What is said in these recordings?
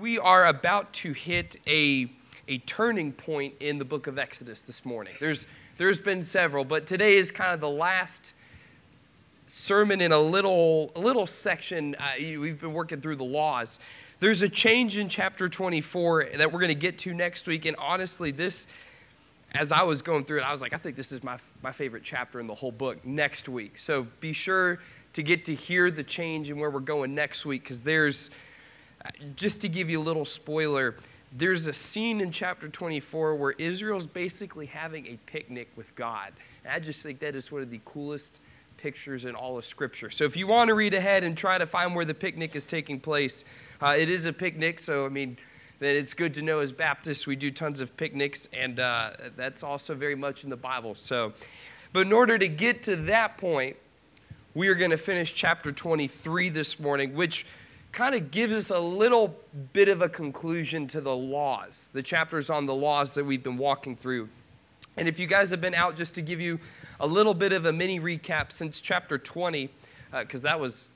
we are about to hit a, a turning point in the book of Exodus this morning. There's, there's been several, but today is kind of the last sermon in a little, a little section. Uh, we've been working through the laws. There's a change in chapter 24 that we're going to get to next week. And honestly, this, as I was going through it, I was like, I think this is my, my favorite chapter in the whole book next week. So be sure to get to hear the change and where we're going next week because there's just to give you a little spoiler, there's a scene in chapter 24 where Israel's basically having a picnic with God. And I just think that is one of the coolest pictures in all of Scripture. So if you want to read ahead and try to find where the picnic is taking place, uh, it is a picnic. So, I mean, then it's good to know as Baptists we do tons of picnics, and uh, that's also very much in the Bible. So, but in order to get to that point, we are going to finish chapter 23 this morning, which kind of gives us a little bit of a conclusion to the laws, the chapters on the laws that we've been walking through. And if you guys have been out, just to give you a little bit of a mini recap since chapter 20, because uh, that was,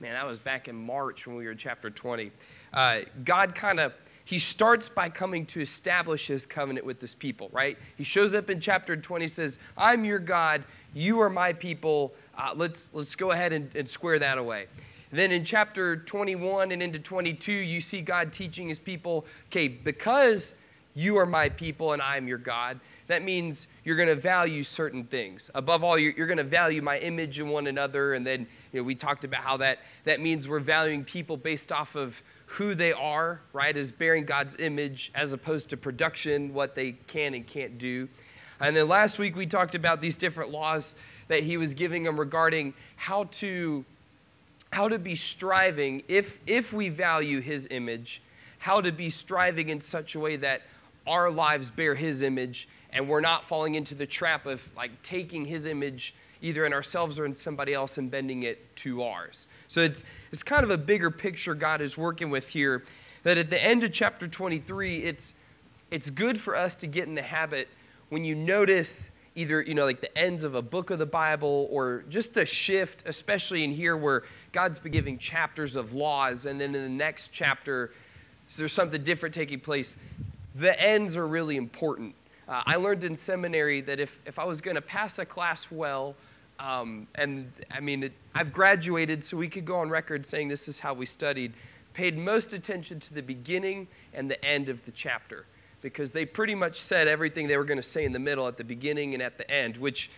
man, that was back in March when we were in chapter 20. Uh, God kind of he starts by coming to establish his covenant with this people, right? He shows up in chapter 20, says, I'm your God, you are my people. Uh, let's, let's go ahead and, and square that away. Then in chapter 21 and into 22, you see God teaching his people, okay, because you are my people and I am your God, that means you're going to value certain things. Above all, you're, you're going to value my image in one another. And then, you know, we talked about how that, that means we're valuing people based off of who they are, right, as bearing God's image, as opposed to production, what they can and can't do. And then last week, we talked about these different laws that he was giving them regarding how to how to be striving, if, if we value his image, how to be striving in such a way that our lives bear his image and we're not falling into the trap of like taking his image either in ourselves or in somebody else and bending it to ours. So it's, it's kind of a bigger picture God is working with here that at the end of chapter 23, it's, it's good for us to get in the habit when you notice either, you know, like the ends of a book of the Bible or just a shift, especially in here where God's been giving chapters of laws, and then in the next chapter, so there's something different taking place. The ends are really important. Uh, I learned in seminary that if, if I was going to pass a class well, um, and I mean, it, I've graduated, so we could go on record saying this is how we studied, paid most attention to the beginning and the end of the chapter because they pretty much said everything they were going to say in the middle, at the beginning, and at the end, which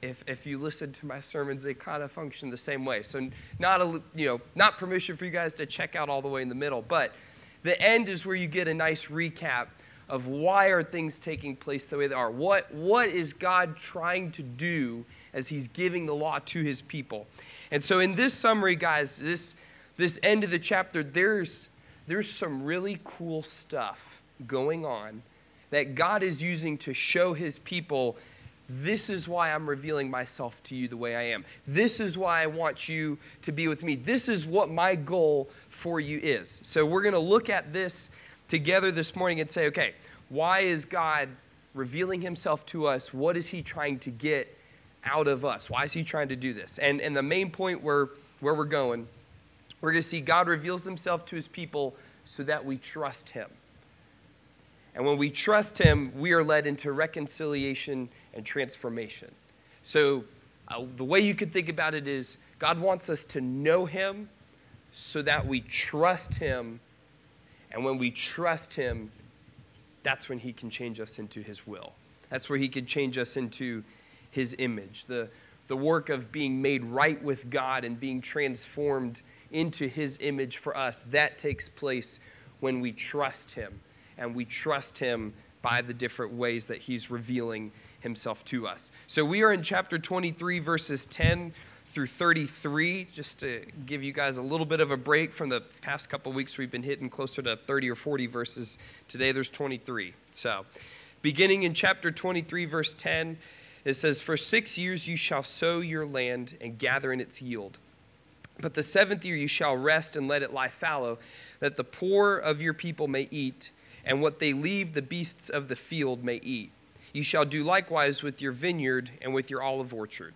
if, if you listen to my sermons, they kind of function the same way. So not a, you know not permission for you guys to check out all the way in the middle, but the end is where you get a nice recap of why are things taking place the way they are. What what is God trying to do as He's giving the law to His people? And so in this summary, guys, this this end of the chapter, there's there's some really cool stuff going on that God is using to show His people this is why I'm revealing myself to you the way I am. This is why I want you to be with me. This is what my goal for you is. So we're going to look at this together this morning and say, okay, why is God revealing himself to us? What is he trying to get out of us? Why is he trying to do this? And, and the main point where, where we're going, we're going to see God reveals himself to his people so that we trust him. And when we trust him, we are led into reconciliation and transformation. So, uh, the way you could think about it is God wants us to know Him so that we trust Him. And when we trust Him, that's when He can change us into His will. That's where He can change us into His image. The, the work of being made right with God and being transformed into His image for us, that takes place when we trust Him. And we trust Him by the different ways that He's revealing himself to us. So we are in chapter 23, verses 10 through 33, just to give you guys a little bit of a break from the past couple weeks. We've been hitting closer to 30 or 40 verses. Today there's 23. So, beginning in chapter 23, verse 10, it says, For six years you shall sow your land and gather in its yield. But the seventh year you shall rest and let it lie fallow, that the poor of your people may eat, and what they leave the beasts of the field may eat. You shall do likewise with your vineyard and with your olive orchard.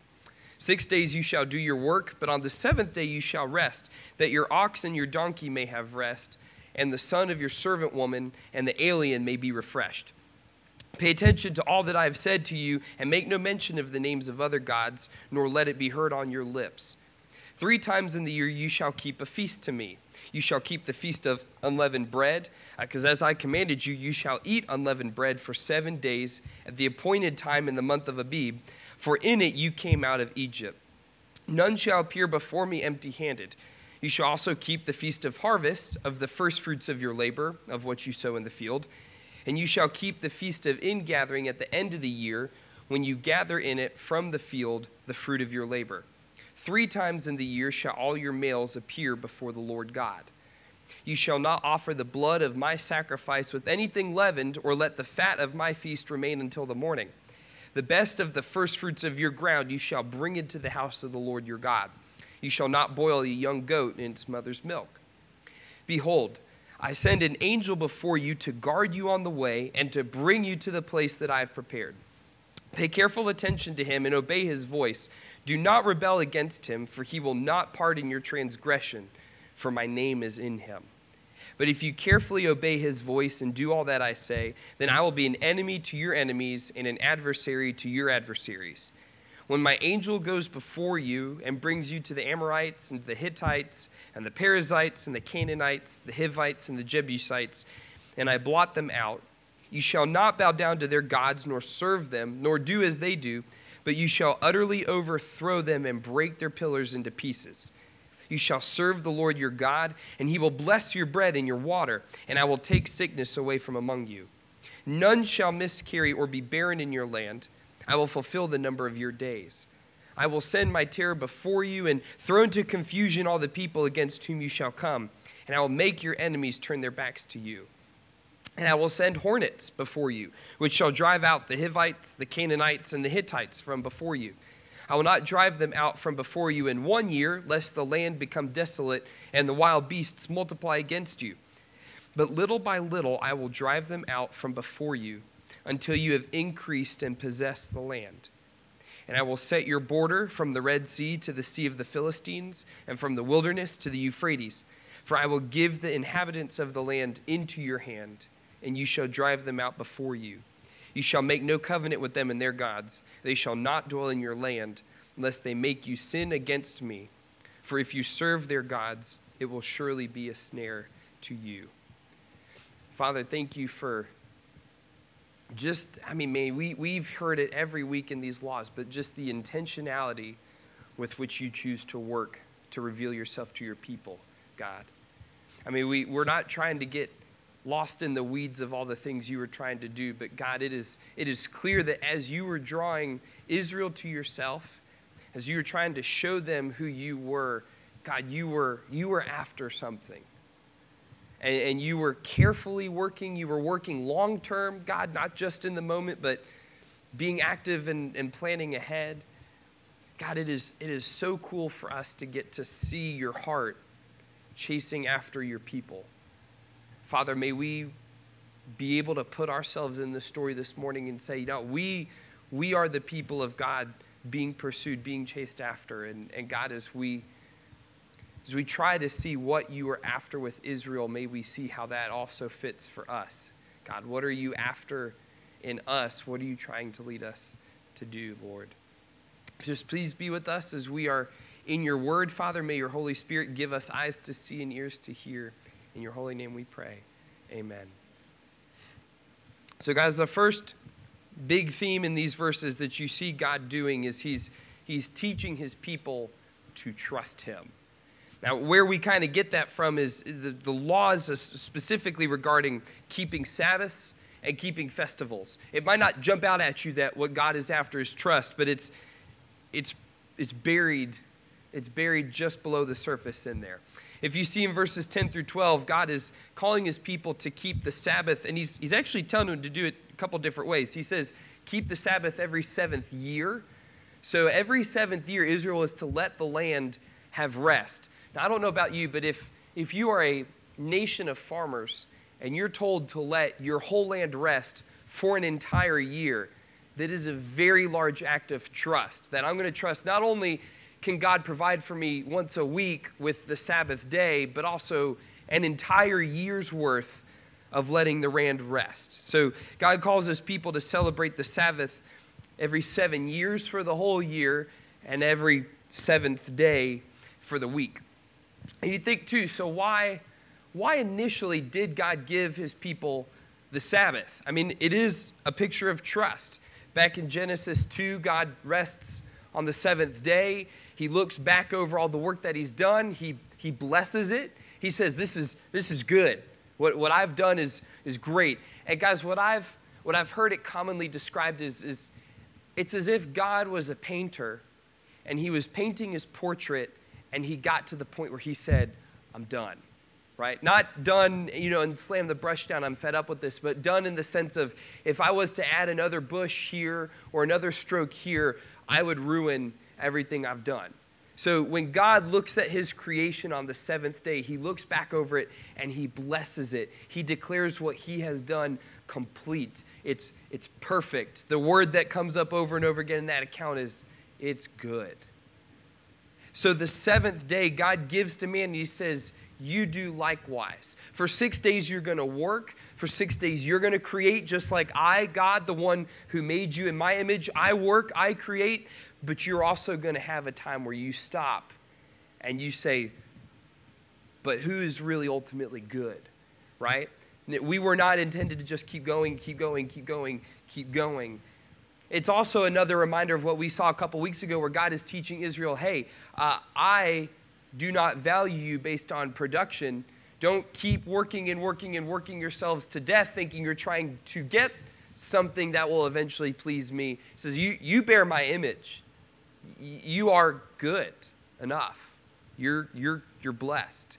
Six days you shall do your work, but on the seventh day you shall rest, that your ox and your donkey may have rest, and the son of your servant woman and the alien may be refreshed. Pay attention to all that I have said to you, and make no mention of the names of other gods, nor let it be heard on your lips. Three times in the year you shall keep a feast to me. You shall keep the feast of unleavened bread, because uh, as I commanded you, you shall eat unleavened bread for seven days at the appointed time in the month of Abib, for in it you came out of Egypt. None shall appear before me empty handed. You shall also keep the feast of harvest, of the firstfruits of your labor, of what you sow in the field. And you shall keep the feast of ingathering at the end of the year, when you gather in it from the field the fruit of your labor. Three times in the year shall all your males appear before the Lord God. You shall not offer the blood of my sacrifice with anything leavened, or let the fat of my feast remain until the morning. The best of the firstfruits of your ground you shall bring into the house of the Lord your God. You shall not boil a young goat in its mother's milk. Behold, I send an angel before you to guard you on the way and to bring you to the place that I have prepared. Pay careful attention to him and obey his voice. Do not rebel against him, for he will not pardon your transgression, for my name is in him. But if you carefully obey his voice and do all that I say, then I will be an enemy to your enemies and an adversary to your adversaries. When my angel goes before you and brings you to the Amorites and the Hittites and the Perizzites and the Canaanites, the Hivites and the Jebusites, and I blot them out, you shall not bow down to their gods nor serve them, nor do as they do, but you shall utterly overthrow them and break their pillars into pieces. You shall serve the Lord your God, and he will bless your bread and your water, and I will take sickness away from among you. None shall miscarry or be barren in your land I will fulfill the number of your days. I will send my terror before you and throw into confusion all the people against whom you shall come, and I will make your enemies turn their backs to you. And I will send hornets before you, which shall drive out the Hivites, the Canaanites, and the Hittites from before you. I will not drive them out from before you in one year, lest the land become desolate and the wild beasts multiply against you. But little by little I will drive them out from before you until you have increased and possessed the land. And I will set your border from the Red Sea to the Sea of the Philistines, and from the wilderness to the Euphrates. For I will give the inhabitants of the land into your hand, and you shall drive them out before you. You shall make no covenant with them and their gods. They shall not dwell in your land, lest they make you sin against me. For if you serve their gods, it will surely be a snare to you. Father, thank you for just, I mean, we, we've heard it every week in these laws, but just the intentionality with which you choose to work to reveal yourself to your people, God. I mean, we, we're not trying to get lost in the weeds of all the things you were trying to do, but God, it is, it is clear that as you were drawing Israel to yourself, as you were trying to show them who you were, God, you were, you were after something and, and you were carefully working, you were working long term, God, not just in the moment, but being active and, and planning ahead. God, it is, it is so cool for us to get to see your heart chasing after your people. Father, may we be able to put ourselves in the story this morning and say, you know, we, we are the people of God being pursued, being chased after. And, and God, as we as we try to see what you are after with Israel, may we see how that also fits for us. God, what are you after in us? What are you trying to lead us to do, Lord? Just please be with us as we are in your word, Father. May your Holy Spirit give us eyes to see and ears to hear. In your holy name we pray. Amen. So, guys, the first big theme in these verses that you see God doing is he's, he's teaching his people to trust him. Now, where we kind of get that from is the, the laws specifically regarding keeping Sabbaths and keeping festivals. It might not jump out at you that what God is after is trust, but it's, it's, it's buried it's buried just below the surface in there. If you see in verses 10 through 12, God is calling his people to keep the Sabbath, and he's, he's actually telling them to do it a couple different ways. He says, keep the Sabbath every seventh year. So every seventh year, Israel is to let the land have rest. Now, I don't know about you, but if, if you are a nation of farmers and you're told to let your whole land rest for an entire year, that is a very large act of trust. That I'm going to trust not only can God provide for me once a week with the Sabbath day, but also an entire year's worth of letting the land rest. So God calls his people to celebrate the Sabbath every seven years for the whole year and every seventh day for the week. And you think too, so why, why initially did God give his people the Sabbath? I mean, it is a picture of trust. Back in Genesis 2, God rests on the seventh day. He looks back over all the work that he's done. He, he blesses it. He says, This is, this is good. What, what I've done is, is great. And guys, what I've, what I've heard it commonly described is, is it's as if God was a painter and he was painting his portrait and he got to the point where he said, I'm done. Right? Not done, you know, and slam the brush down, I'm fed up with this, but done in the sense of if I was to add another bush here or another stroke here, I would ruin everything I've done. So when God looks at his creation on the seventh day, he looks back over it and he blesses it. He declares what he has done complete. It's, it's perfect. The word that comes up over and over again in that account is it's good. So the seventh day, God gives to man, and he says, You do likewise. For six days, you're going to work. For six days, you're going to create, just like I, God, the one who made you in my image. I work, I create, but you're also going to have a time where you stop and you say, But who is really ultimately good, right? We were not intended to just keep going, keep going, keep going, keep going. It's also another reminder of what we saw a couple weeks ago where God is teaching Israel hey, uh, I do not value you based on production. Don't keep working and working and working yourselves to death thinking you're trying to get something that will eventually please me. He says, You, you bear my image. You are good enough. You're, you're, you're blessed.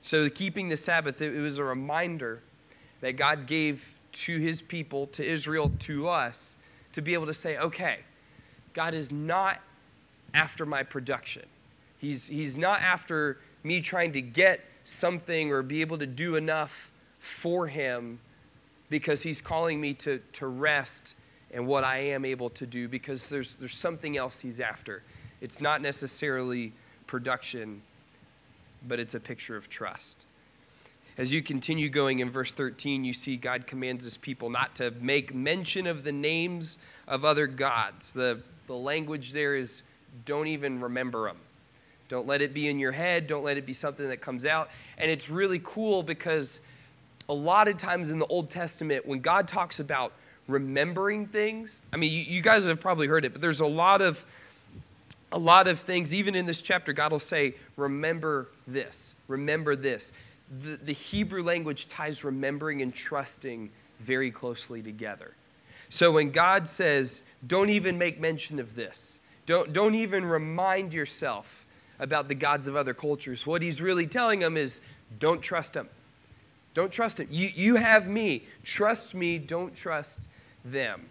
So, keeping the Sabbath, it was a reminder that God gave to his people, to Israel, to us, to be able to say, okay, God is not after my production. He's, he's not after me trying to get something or be able to do enough for him because he's calling me to, to rest in what I am able to do because there's, there's something else he's after. It's not necessarily production, but it's a picture of trust. As you continue going in verse 13, you see God commands his people not to make mention of the names of other gods. The, the language there is don't even remember them. Don't let it be in your head. Don't let it be something that comes out. And it's really cool because a lot of times in the Old Testament, when God talks about remembering things, I mean, you, you guys have probably heard it, but there's a lot of a lot of things, even in this chapter, God will say, Remember this, remember this the, the Hebrew language ties remembering and trusting very closely together. So when God says, don't even make mention of this, don't, don't even remind yourself about the gods of other cultures, what he's really telling them is, don't trust them. Don't trust them. You, you have me. Trust me. Don't trust them.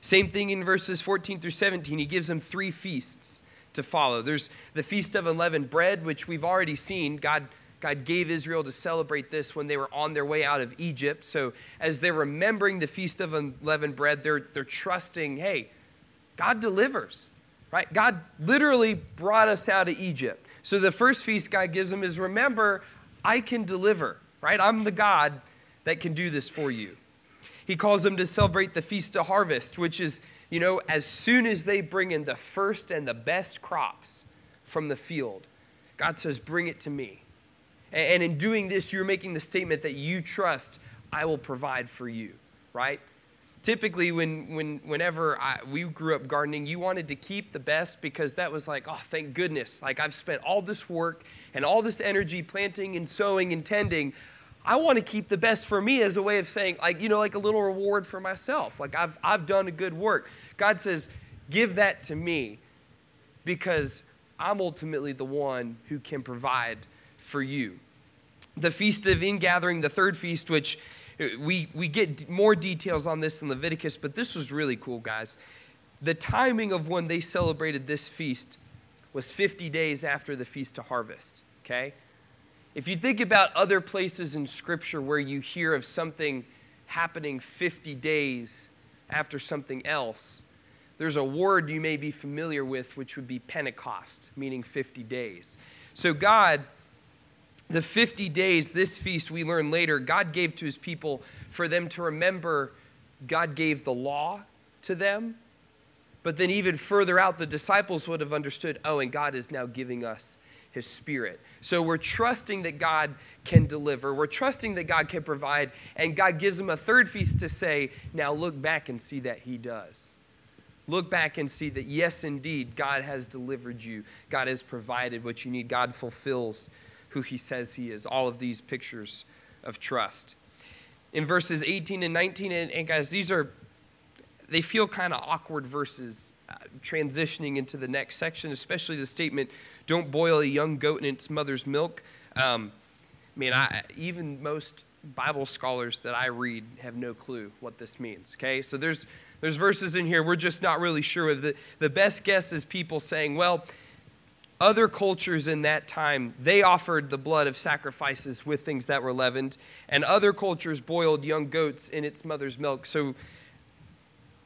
Same thing in verses 14 through 17. He gives them three feasts to follow. There's the Feast of Unleavened Bread, which we've already seen. God God gave Israel to celebrate this when they were on their way out of Egypt. So as they're remembering the Feast of Unleavened Bread, they're, they're trusting, hey, God delivers, right? God literally brought us out of Egypt. So the first feast God gives them is remember, I can deliver, right? I'm the God that can do this for you. He calls them to celebrate the Feast of Harvest, which is, you know, as soon as they bring in the first and the best crops from the field, God says, bring it to me. And in doing this, you're making the statement that you trust I will provide for you, right? Typically, when, when, whenever I, we grew up gardening, you wanted to keep the best because that was like, oh, thank goodness. Like, I've spent all this work and all this energy planting and sowing and tending. I want to keep the best for me as a way of saying, like, you know, like a little reward for myself. Like, I've, I've done a good work. God says, give that to me because I'm ultimately the one who can provide for you. The Feast of Ingathering, the third feast, which uh, we, we get more details on this in Leviticus, but this was really cool, guys. The timing of when they celebrated this feast was 50 days after the Feast of Harvest, okay? If you think about other places in Scripture where you hear of something happening 50 days after something else, there's a word you may be familiar with, which would be Pentecost, meaning 50 days. So God the 50 days, this feast we learn later, God gave to his people for them to remember God gave the law to them. But then, even further out, the disciples would have understood oh, and God is now giving us his spirit. So we're trusting that God can deliver. We're trusting that God can provide. And God gives them a third feast to say, now look back and see that he does. Look back and see that, yes, indeed, God has delivered you. God has provided what you need. God fulfills who he says he is. All of these pictures of trust. In verses 18 and 19, and, and guys, these are, they feel kind of awkward verses transitioning into the next section, especially the statement, don't boil a young goat in its mother's milk. Um, I mean, I, even most Bible scholars that I read have no clue what this means. Okay, so there's there's verses in here we're just not really sure of. The, the best guess is people saying, well, other cultures in that time, they offered the blood of sacrifices with things that were leavened, and other cultures boiled young goats in its mother's milk. So,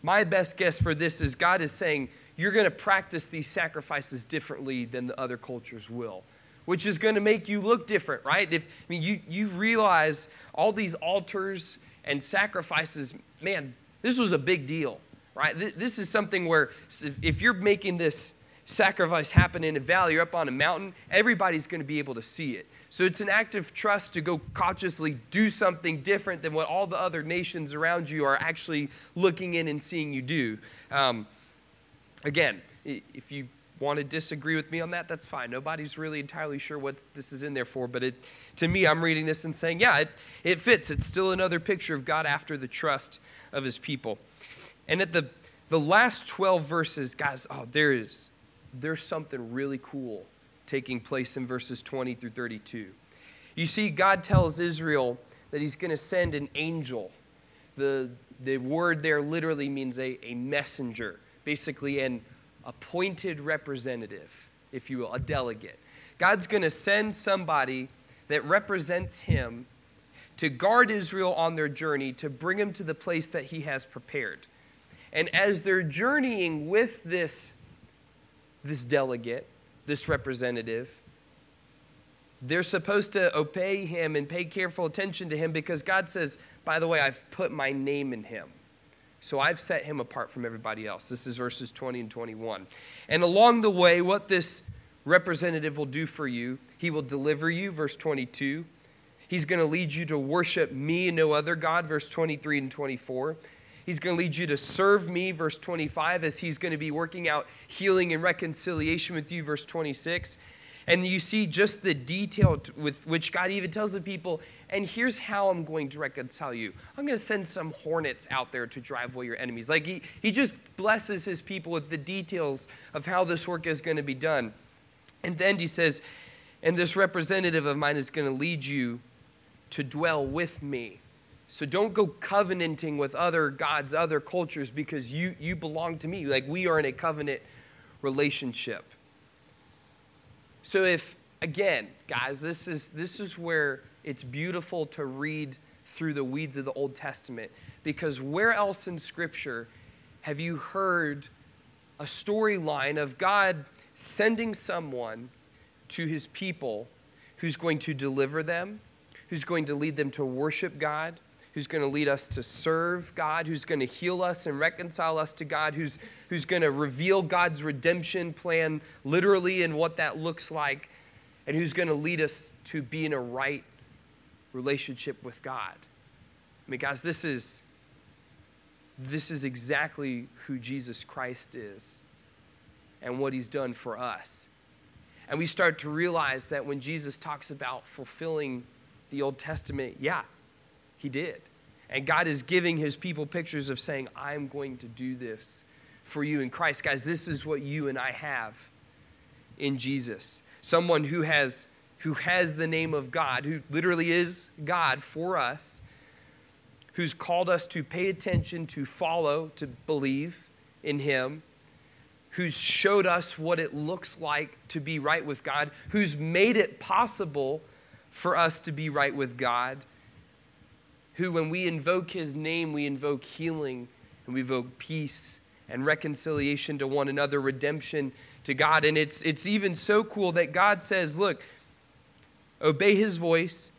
my best guess for this is God is saying, you're going to practice these sacrifices differently than the other cultures will, which is going to make you look different, right? If I mean you you realize all these altars and sacrifices, man, this was a big deal, right? This is something where if you're making this sacrifice happen in a valley or up on a mountain, everybody's going to be able to see it. So it's an act of trust to go consciously do something different than what all the other nations around you are actually looking in and seeing you do. Um, Again, if you want to disagree with me on that, that's fine. Nobody's really entirely sure what this is in there for, but it, to me, I'm reading this and saying, yeah, it, it fits. It's still another picture of God after the trust of his people. And at the, the last 12 verses, guys, oh, there is, there's something really cool taking place in verses 20 through 32. You see, God tells Israel that he's going to send an angel. The, the word there literally means a, a messenger basically an appointed representative, if you will, a delegate. God's going to send somebody that represents him to guard Israel on their journey, to bring them to the place that he has prepared. And as they're journeying with this, this delegate, this representative, they're supposed to obey him and pay careful attention to him because God says, by the way, I've put my name in him. So I've set him apart from everybody else. This is verses 20 and 21. And along the way, what this representative will do for you, he will deliver you, verse 22. He's going to lead you to worship me and no other God, verse 23 and 24. He's going to lead you to serve me, verse 25, as he's going to be working out healing and reconciliation with you, verse 26. And you see just the detail with which God even tells the people, and here's how I'm going to reconcile you. I'm going to send some hornets out there to drive away your enemies. Like he, he just blesses his people with the details of how this work is going to be done. And then he says, and this representative of mine is going to lead you to dwell with me. So don't go covenanting with other gods, other cultures, because you, you belong to me. Like we are in a covenant relationship. So if again, guys, this is this is where it's beautiful to read through the weeds of the Old Testament because where else in scripture have you heard a storyline of God sending someone to his people who's going to deliver them, who's going to lead them to worship God, who's going to lead us to serve God, who's going to heal us and reconcile us to God, who's, who's going to reveal God's redemption plan literally and what that looks like, and who's going to lead us to be in a right relationship with God. I mean, guys, this is this is exactly who Jesus Christ is and what he's done for us. And we start to realize that when Jesus talks about fulfilling the Old Testament, yeah, he did. And God is giving his people pictures of saying, I'm going to do this for you in Christ. Guys, this is what you and I have in Jesus. Someone who has who has the name of God, who literally is God for us, who's called us to pay attention, to follow, to believe in him, who's showed us what it looks like to be right with God, who's made it possible for us to be right with God who, when we invoke his name, we invoke healing and we invoke peace and reconciliation to one another, redemption to God. And it's, it's even so cool that God says, look, obey his voice,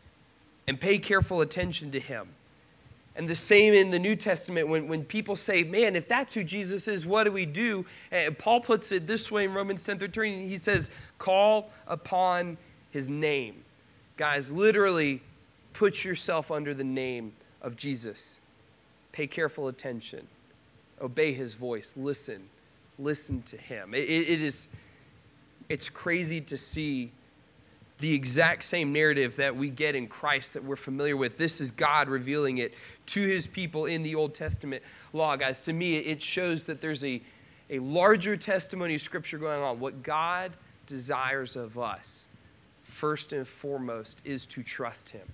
and pay careful attention to him. And the same in the New Testament when, when people say, man, if that's who Jesus is, what do we do? And Paul puts it this way in Romans 10 13. He says, call upon his name. Guys, literally, put yourself under the name of Jesus. Pay careful attention. Obey his voice. Listen. Listen to him. it, it is, it's crazy to see the exact same narrative that we get in Christ that we're familiar with. This is God revealing it to his people in the Old Testament law, guys. To me, it shows that there's a, a larger testimony of Scripture going on. What God desires of us, first and foremost, is to trust him.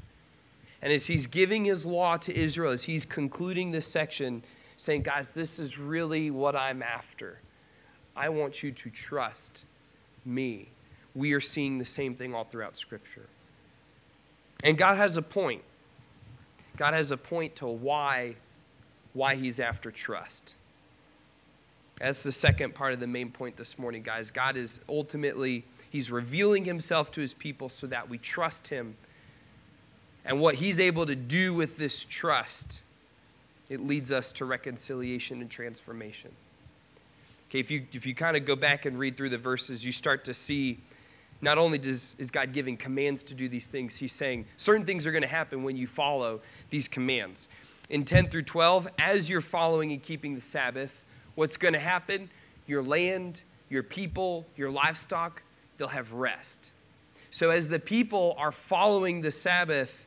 And as he's giving his law to Israel, as he's concluding this section, saying, guys, this is really what I'm after. I want you to trust me we are seeing the same thing all throughout Scripture. And God has a point. God has a point to why, why He's after trust. That's the second part of the main point this morning, guys. God is ultimately, He's revealing Himself to His people so that we trust Him. And what He's able to do with this trust, it leads us to reconciliation and transformation. Okay, if you, if you kind of go back and read through the verses, you start to see not only does, is God giving commands to do these things, He's saying certain things are going to happen when you follow these commands. In 10 through 12, as you're following and keeping the Sabbath, what's going to happen? Your land, your people, your livestock, they'll have rest. So, as the people are following the Sabbath,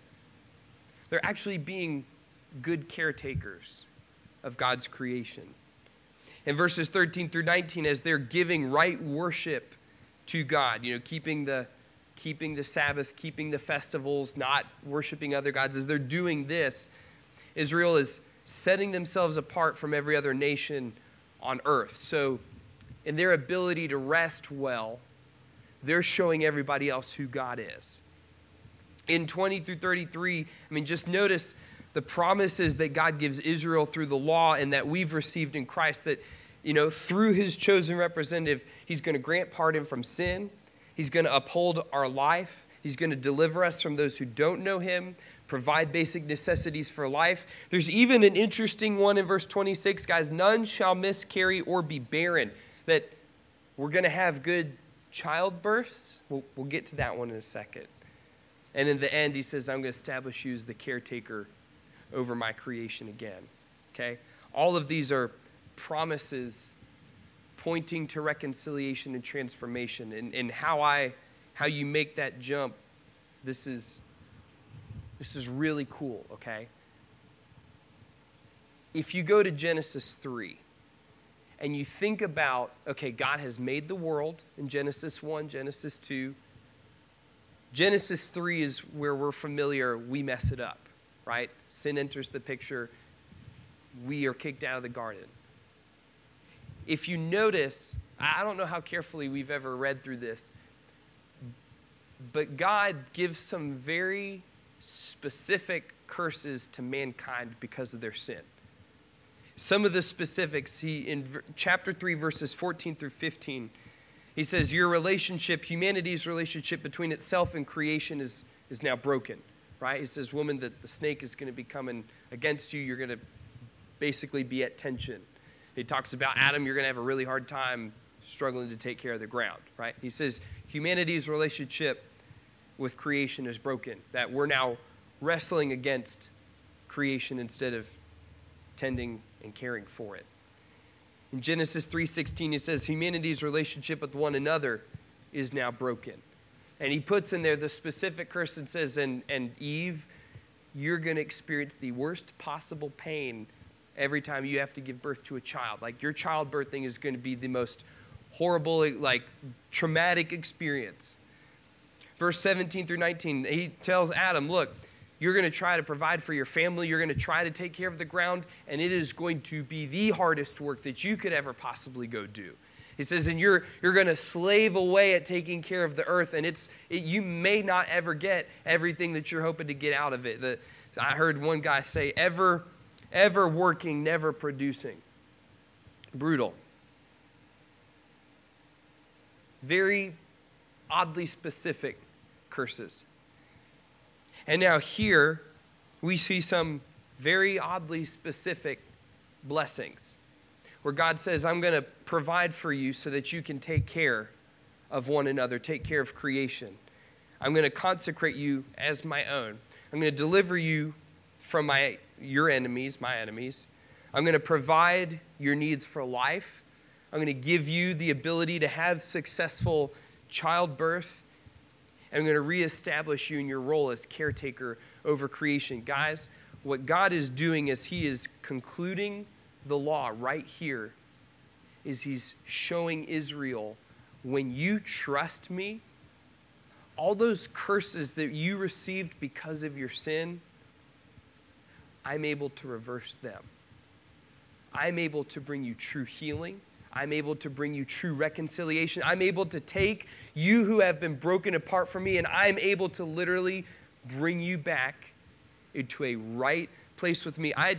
they're actually being good caretakers of God's creation. In verses 13 through 19, as they're giving right worship to God, you know, keeping the keeping the Sabbath, keeping the festivals, not worshiping other gods. As they're doing this, Israel is setting themselves apart from every other nation on earth. So, in their ability to rest well, they're showing everybody else who God is. In 20 through 33, I mean, just notice the promises that God gives Israel through the law and that we've received in Christ that you know, through his chosen representative, he's going to grant pardon from sin. He's going to uphold our life. He's going to deliver us from those who don't know him, provide basic necessities for life. There's even an interesting one in verse 26, guys. None shall miscarry or be barren. That we're going to have good childbirths. We'll, we'll get to that one in a second. And in the end, he says, I'm going to establish you as the caretaker over my creation again. Okay? All of these are promises pointing to reconciliation and transformation and, and how I how you make that jump this is this is really cool okay if you go to Genesis 3 and you think about okay God has made the world in Genesis 1 Genesis 2 Genesis 3 is where we're familiar we mess it up right sin enters the picture we are kicked out of the garden if you notice, I don't know how carefully we've ever read through this, but God gives some very specific curses to mankind because of their sin. Some of the specifics, he in chapter 3 verses 14 through 15, he says your relationship, humanity's relationship between itself and creation is is now broken, right? He says woman that the snake is going to be coming against you, you're going to basically be at tension. He talks about Adam, you're going to have a really hard time struggling to take care of the ground, right? He says humanity's relationship with creation is broken, that we're now wrestling against creation instead of tending and caring for it. In Genesis 3:16 he says humanity's relationship with one another is now broken. And he puts in there the specific curse and says and and Eve you're going to experience the worst possible pain every time you have to give birth to a child. Like your childbirth thing is going to be the most horrible, like traumatic experience. Verse 17 through 19, he tells Adam, Look, you're going to try to provide for your family. You're going to try to take care of the ground, and it is going to be the hardest work that you could ever possibly go do. He says, and you're, you're going to slave away at taking care of the earth, and it's, it, you may not ever get everything that you're hoping to get out of it. The, I heard one guy say, ever ever working, never producing. Brutal. Very oddly specific curses. And now here we see some very oddly specific blessings where God says, I'm going to provide for you so that you can take care of one another, take care of creation. I'm going to consecrate you as my own. I'm going to deliver you from my, your enemies, my enemies. I'm going to provide your needs for life. I'm going to give you the ability to have successful childbirth. I'm going to reestablish you in your role as caretaker over creation. Guys, what God is doing is He is concluding the law right here, is He's showing Israel when you trust me, all those curses that you received because of your sin, I'm able to reverse them. I'm able to bring you true healing. I'm able to bring you true reconciliation. I'm able to take you who have been broken apart from me, and I'm able to literally bring you back into a right place with me. I,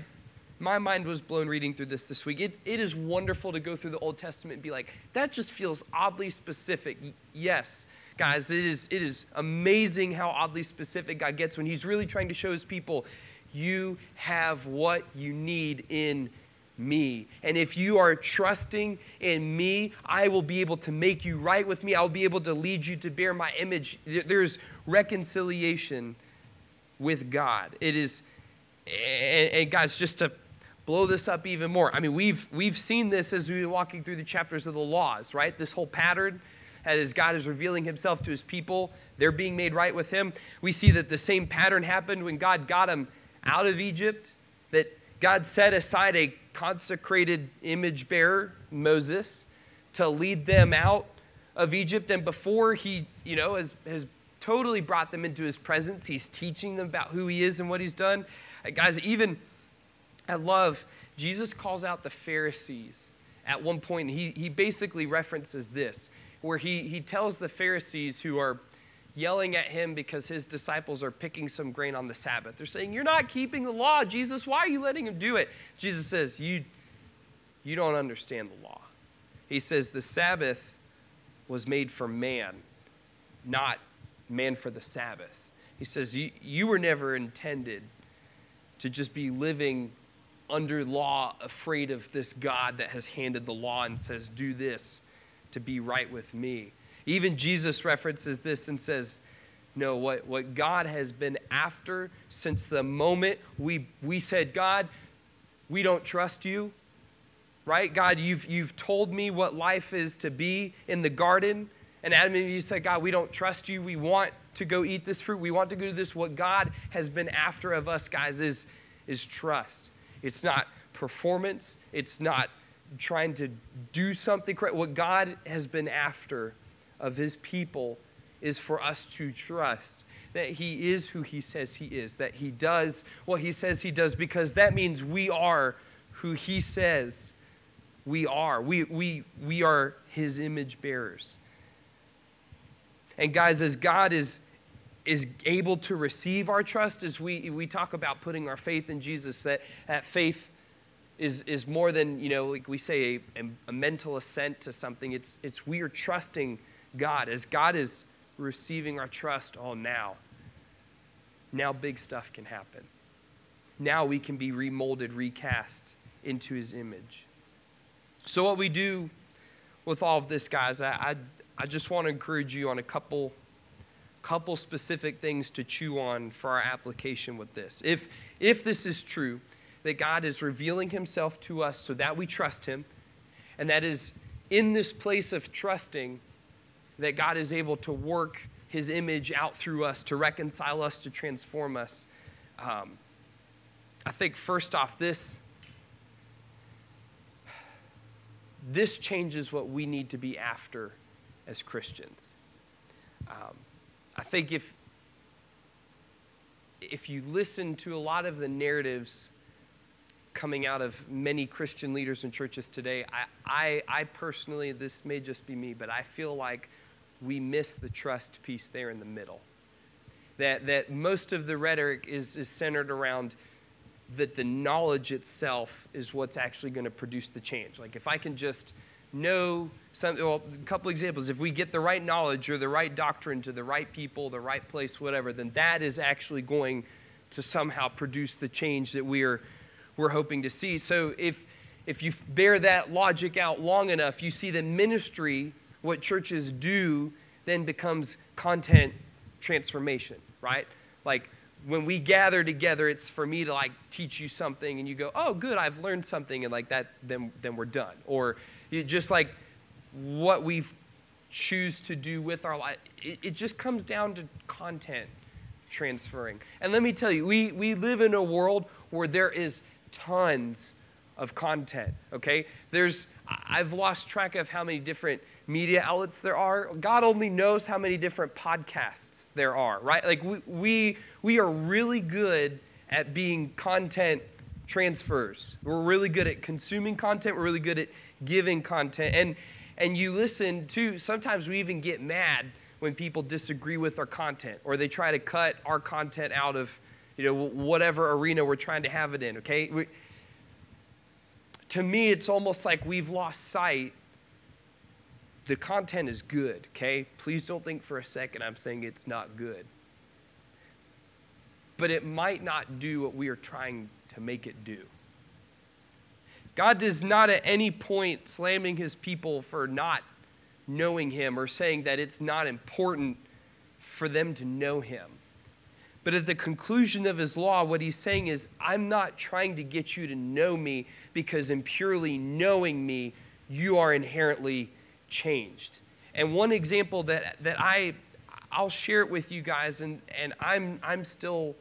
my mind was blown reading through this this week. It, it is wonderful to go through the Old Testament and be like, that just feels oddly specific. yes, guys, it is, it is amazing how oddly specific God gets when He's really trying to show His people, you have what you need in me. And if you are trusting in me, I will be able to make you right with me. I'll be able to lead you to bear my image. There's reconciliation with God. It is, and, and guys, just to blow this up even more. I mean, we've we've seen this as we've been walking through the chapters of the laws, right? This whole pattern as God is revealing himself to his people, they're being made right with him. We see that the same pattern happened when God got them out of Egypt, that God set aside a consecrated image bearer, Moses, to lead them out of Egypt. And before he, you know, has, has totally brought them into his presence, he's teaching them about who he is and what he's done. Guys, even I love, Jesus calls out the Pharisees at one point. He, he basically references this, where he, he tells the Pharisees who are yelling at him because his disciples are picking some grain on the Sabbath. They're saying, You're not keeping the law, Jesus. Why are you letting him do it? Jesus says, You, you don't understand the law. He says, The Sabbath was made for man, not man for the Sabbath. He says, You, you were never intended to just be living under law, afraid of this God that has handed the law and says, Do this to be right with me. Even Jesus references this and says, no, what, what God has been after since the moment we, we said, God, we don't trust you, right? God, you've, you've told me what life is to be in the garden. And Adam and Eve said, God, we don't trust you. We want to go eat this fruit. We want to go do this. What God has been after of us, guys, is, is trust. It's not performance, it's not trying to do something correct. What God has been after of his people is for us to trust that he is who he says he is, that he does what he says he does, because that means we are who he says we are. We, we, we are his image bearers. And guys, as God is, is able to receive our trust, as we, we talk about putting our faith in Jesus, that, that faith is, is more than, you know, like we say, a, a mental assent to something. It's, it's we are trusting God, as God is receiving our trust, all now, now big stuff can happen. Now we can be remolded, recast into his image. So, what we do with all of this, guys, I, I, I just want to encourage you on a couple, couple specific things to chew on for our application with this. If, if this is true, that God is revealing himself to us so that we trust him, and that is in this place of trusting that God is able to work his image out through us to reconcile us, to transform us. Um, I think first off, this this changes what we need to be after as Christians. Um, I think if if you listen to a lot of the narratives coming out of many Christian leaders and churches today, I, I, I personally, this may just be me, but I feel like we miss the trust piece there in the middle. That, that most of the rhetoric is, is centered around that the knowledge itself is what's actually going to produce the change. Like if I can just know some, well, a couple examples. If we get the right knowledge or the right doctrine to the right people, the right place, whatever, then that is actually going to somehow produce the change that we're, we're hoping to see. So if, if you bear that logic out long enough, you see that ministry, what churches do, then becomes content transformation, right? Like when we gather together, it's for me to like teach you something and you go, oh, good, I've learned something, and like that, then, then we're done. Or just like what we choose to do with our life, it, it just comes down to content transferring. And let me tell you, we, we live in a world where there is tons of content, okay? There's, I've lost track of how many different media outlets there are. God only knows how many different podcasts there are, right? Like we, we, we are really good at being content transfers. We're really good at consuming content. We're really good at giving content. And, and you listen to, sometimes we even get mad when people disagree with our content or they try to cut our content out of, you know, whatever arena we're trying to have it in, okay? We, to me, it's almost like we've lost sight. The content is good, okay? Please don't think for a second I'm saying it's not good. But it might not do what we are trying to make it do. God does not at any point slamming his people for not knowing him or saying that it's not important for them to know him. But at the conclusion of his law, what he's saying is, I'm not trying to get you to know me because in purely knowing me, you are inherently changed. And one example that, that I, I'll share it with you guys, and, and I'm, I'm still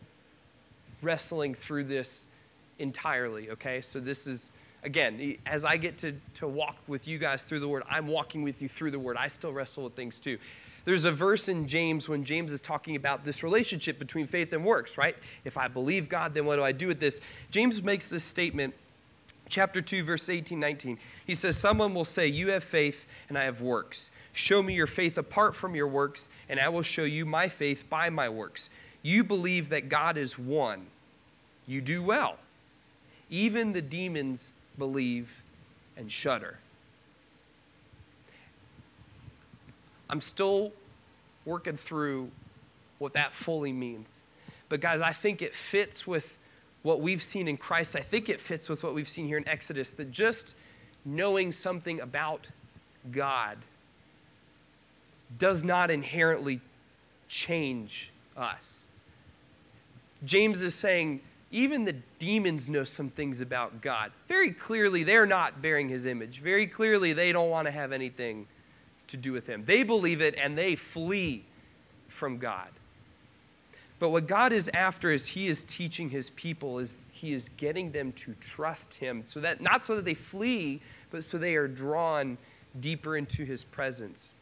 wrestling through this entirely, okay? So this is, again, as I get to, to walk with you guys through the Word, I'm walking with you through the Word. I still wrestle with things too. There's a verse in James when James is talking about this relationship between faith and works, right? If I believe God, then what do I do with this? James makes this statement chapter 2, verse 18, 19. He says, Someone will say, You have faith, and I have works. Show me your faith apart from your works, and I will show you my faith by my works. You believe that God is one. You do well. Even the demons believe and shudder. I'm still working through what that fully means. But, guys, I think it fits with what we've seen in Christ, I think it fits with what we've seen here in Exodus that just knowing something about God does not inherently change us. James is saying, even the demons know some things about God. Very clearly, they're not bearing his image. Very clearly, they don't want to have anything to do with him. They believe it and they flee from God. But what God is after is He is teaching His people, is He is getting them to trust Him. So that not so that they flee, but so they are drawn deeper into His presence.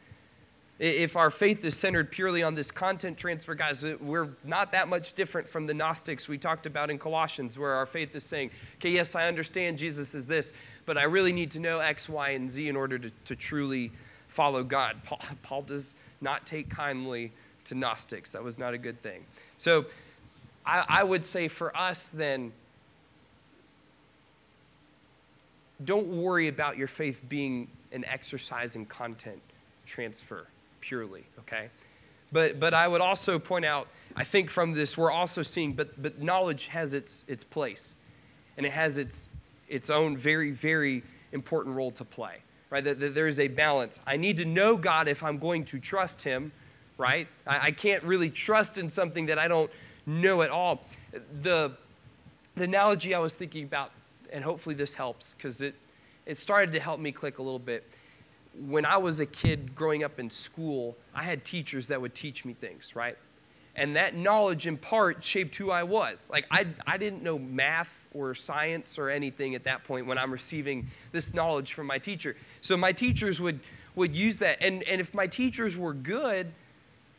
If our faith is centered purely on this content transfer, guys, we're not that much different from the Gnostics we talked about in Colossians, where our faith is saying, okay, yes, I understand Jesus is this, but I really need to know X, Y, and Z in order to, to truly follow God. Paul, Paul does not take kindly to Gnostics. That was not a good thing. So I, I would say for us, then, don't worry about your faith being an exercise in content transfer purely, okay? But, but I would also point out, I think from this, we're also seeing, but, but knowledge has its, its place, and it has its, its own very, very important role to play, right? That, that there is a balance. I need to know God if I'm going to trust Him, right? I, I can't really trust in something that I don't know at all. The, the analogy I was thinking about, and hopefully this helps because it, it started to help me click a little bit. When I was a kid growing up in school, I had teachers that would teach me things, right? And that knowledge in part shaped who I was. Like, I, I didn't know math or science or anything at that point when I'm receiving this knowledge from my teacher. So my teachers would, would use that. And, and if my teachers were good,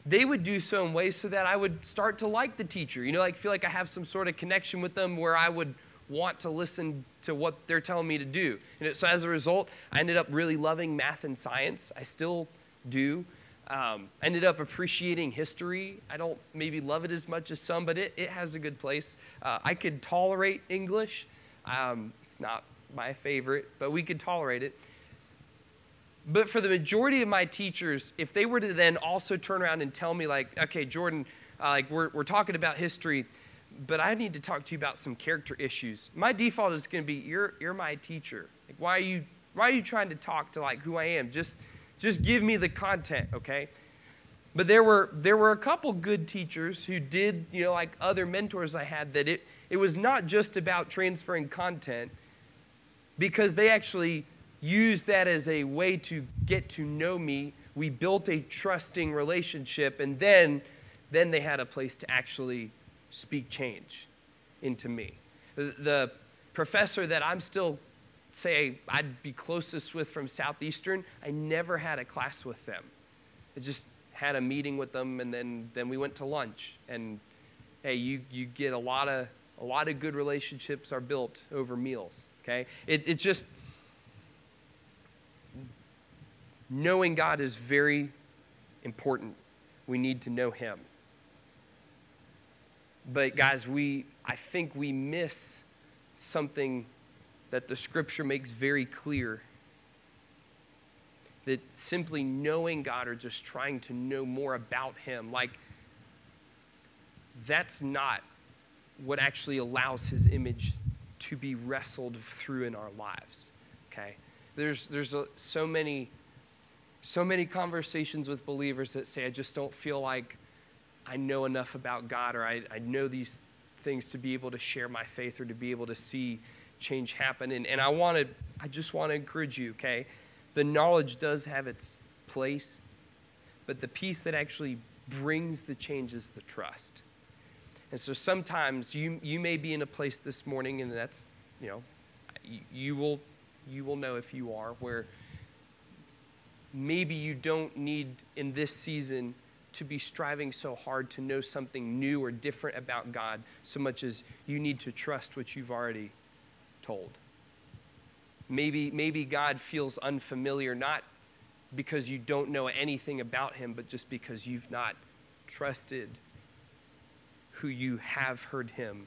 they would do so in ways so that I would start to like the teacher. You know, like feel like I have some sort of connection with them where I would want to listen to what they're telling me to do. Know, so as a result, I ended up really loving math and science. I still do. Um, I ended up appreciating history. I don't maybe love it as much as some, but it, it has a good place. Uh, I could tolerate English. Um, it's not my favorite, but we could tolerate it. But for the majority of my teachers, if they were to then also turn around and tell me, like, okay, Jordan, uh, like we're, we're talking about history, but I need to talk to you about some character issues. My default is going to be, you're, you're my teacher. Like, why are you why are you trying to talk to like who I am? Just just give me the content, okay? But there were there were a couple good teachers who did, you know, like other mentors I had that it it was not just about transferring content because they actually used that as a way to get to know me. We built a trusting relationship and then then they had a place to actually speak change into me. The, professor that I'm still say I'd be closest with from Southeastern, I never had a class with them. I just had a meeting with them and then, then we went to lunch. And hey, you, you get a lot of a lot of good relationships are built over meals. Okay? It, it's just knowing God is very important. We need to know Him. But guys, we I think we miss something that the scripture makes very clear that simply knowing God or just trying to know more about Him, like, that's not what actually allows His image to be wrestled through in our lives. Okay? There's, there's a, so many so many conversations with believers that say, I just don't feel like I know enough about God or I, I know these things to be able to share my faith or to be able to see change happen. And, and I wanted, I just want to encourage you, okay? The knowledge does have its place, but the piece that actually brings the change is the trust. And so sometimes you, you may be in a place this morning, and that's, you know, you, you will, you will know if you are, where maybe you don't need in this season to be striving so hard to know something new or different about God so much as you need to trust what you've already told. Maybe, maybe God feels unfamiliar, not because you don't know anything about him, but just because you've not trusted who you have heard him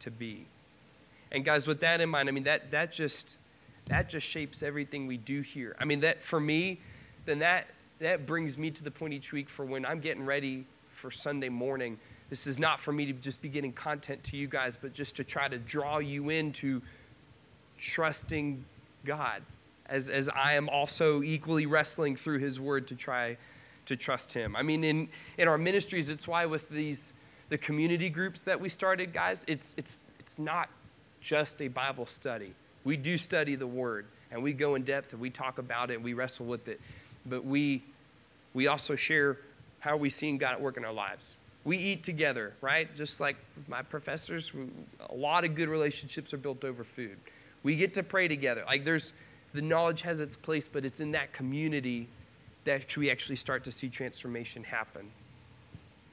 to be. And guys, with that in mind, I mean that that just that just shapes everything we do here. I mean that for me, then that that brings me to the point each week for when I'm getting ready for Sunday morning. This is not for me to just be getting content to you guys, but just to try to draw you into trusting God, as, as I am also equally wrestling through His Word to try to trust Him. I mean, in, in our ministries, it's why with these the community groups that we started, guys, it's, it's, it's not just a Bible study. We do study the Word, and we go in depth, and we talk about it, and we wrestle with it. But we, we also share how we seeing God at work in our lives. We eat together, right? Just like my professors, a lot of good relationships are built over food. We get to pray together. Like there's the knowledge has its place, but it's in that community that we actually start to see transformation happen.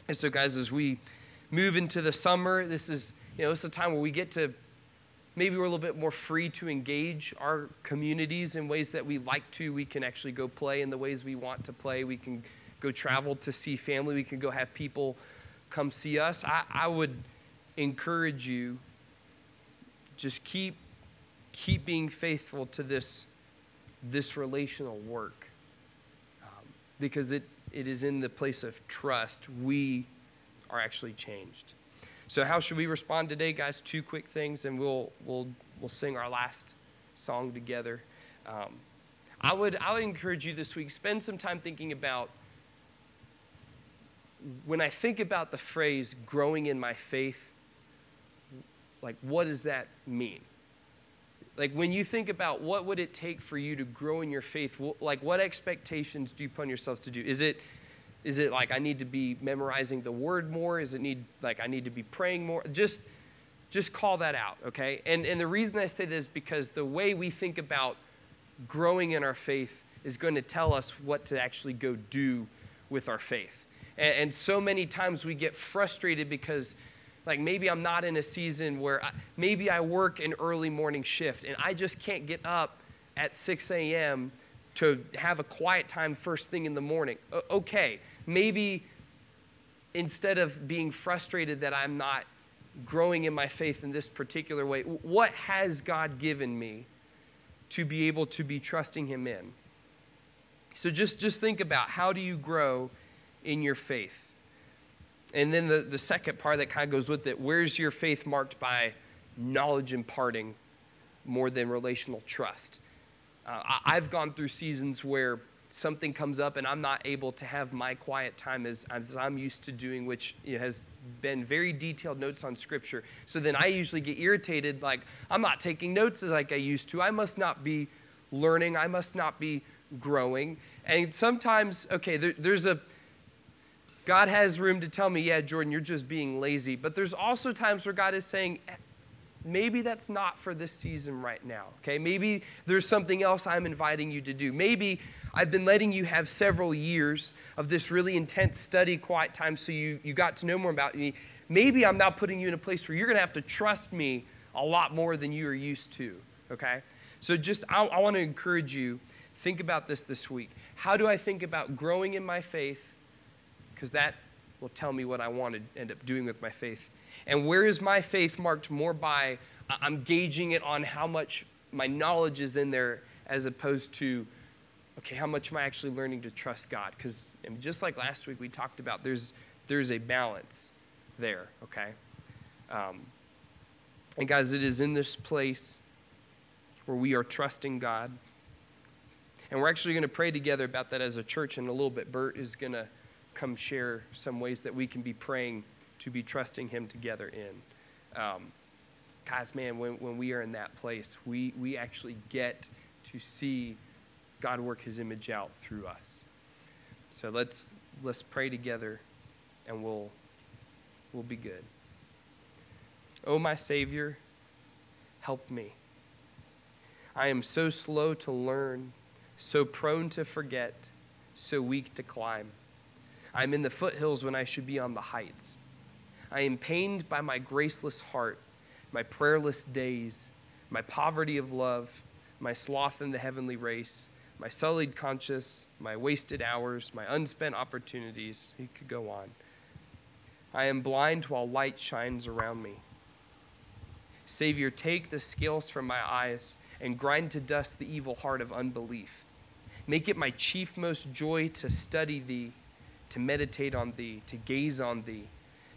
And so, guys, as we move into the summer, this is you know it's a time where we get to maybe we're a little bit more free to engage our communities in ways that we like to. We can actually go play in the ways we want to play. We can go travel to see family. We can go have people come see us. I, I would encourage you just keep keep being faithful to this, this relational work. Um, because it, it is in the place of trust we are actually changed. So, how should we respond today, guys? Two quick things, and we'll, we'll, we'll sing our last song together. Um, I, would, I would encourage you this week, spend some time thinking about when I think about the phrase growing in my faith, like what does that mean? like when you think about what would it take for you to grow in your faith like what expectations do you put on yourselves to do is it is it like i need to be memorizing the word more is it need like i need to be praying more just just call that out okay and and the reason i say this is because the way we think about growing in our faith is going to tell us what to actually go do with our faith and, and so many times we get frustrated because like maybe I'm not in a season where I, maybe I work an early morning shift and I just can't get up at 6 a.m. to have a quiet time first thing in the morning. O- okay, maybe instead of being frustrated that I'm not growing in my faith in this particular way, what has God given me to be able to be trusting Him in? So just, just think about how do you grow in your faith? And then the, the second part that kind of goes with it where's your faith marked by knowledge imparting more than relational trust? Uh, I, I've gone through seasons where something comes up and I'm not able to have my quiet time as, as I'm used to doing, which has been very detailed notes on scripture. So then I usually get irritated, like, I'm not taking notes as like I used to. I must not be learning. I must not be growing. And sometimes, okay, there, there's a, God has room to tell me, yeah, Jordan, you're just being lazy. But there's also times where God is saying, maybe that's not for this season right now, okay? Maybe there's something else I'm inviting you to do. Maybe I've been letting you have several years of this really intense study, quiet time, so you, you got to know more about me. Maybe I'm now putting you in a place where you're going to have to trust me a lot more than you are used to, okay? So just, I, I want to encourage you, think about this this week. How do I think about growing in my faith? Because that will tell me what I want to end up doing with my faith. And where is my faith marked more by? I'm gauging it on how much my knowledge is in there as opposed to okay, how much am I actually learning to trust God? Because just like last week we talked about, there's, there's a balance there, okay? Um, and guys, it is in this place where we are trusting God. And we're actually going to pray together about that as a church in a little bit. Bert is going to come share some ways that we can be praying to be trusting Him together in. Um, guys, man, when, when we are in that place, we, we actually get to see God work his image out through us. So let's let's pray together and we'll we'll be good. Oh my savior, help me. I am so slow to learn, so prone to forget, so weak to climb. I am in the foothills when I should be on the heights. I am pained by my graceless heart, my prayerless days, my poverty of love, my sloth in the heavenly race my sullied conscience, my wasted hours, my unspent opportunities. He could go on. I am blind while light shines around me. Savior, take the scales from my eyes and grind to dust the evil heart of unbelief. Make it my chief most joy to study thee, to meditate on thee, to gaze on thee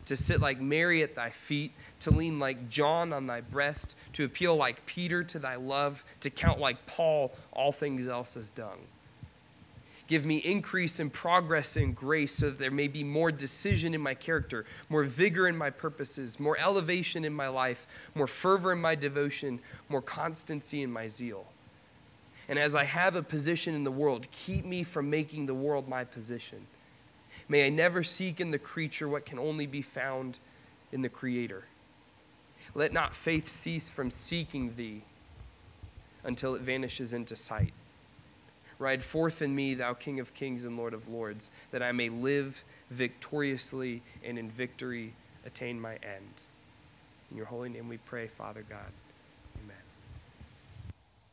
to sit like Mary at thy feet, to lean like John on thy breast, to appeal like Peter to thy love, to count like Paul all things else as dung. Give me increase and progress in grace so that there may be more decision in my character, more vigor in my purposes, more elevation in my life, more fervor in my devotion, more constancy in my zeal. And as I have a position in the world, keep me from making the world my position May I never seek in the creature what can only be found in the Creator. Let not faith cease from seeking thee until it vanishes into sight. Ride forth in me, thou King of kings and Lord of lords, that I may live victoriously and in victory attain my end. In your holy name we pray, Father God.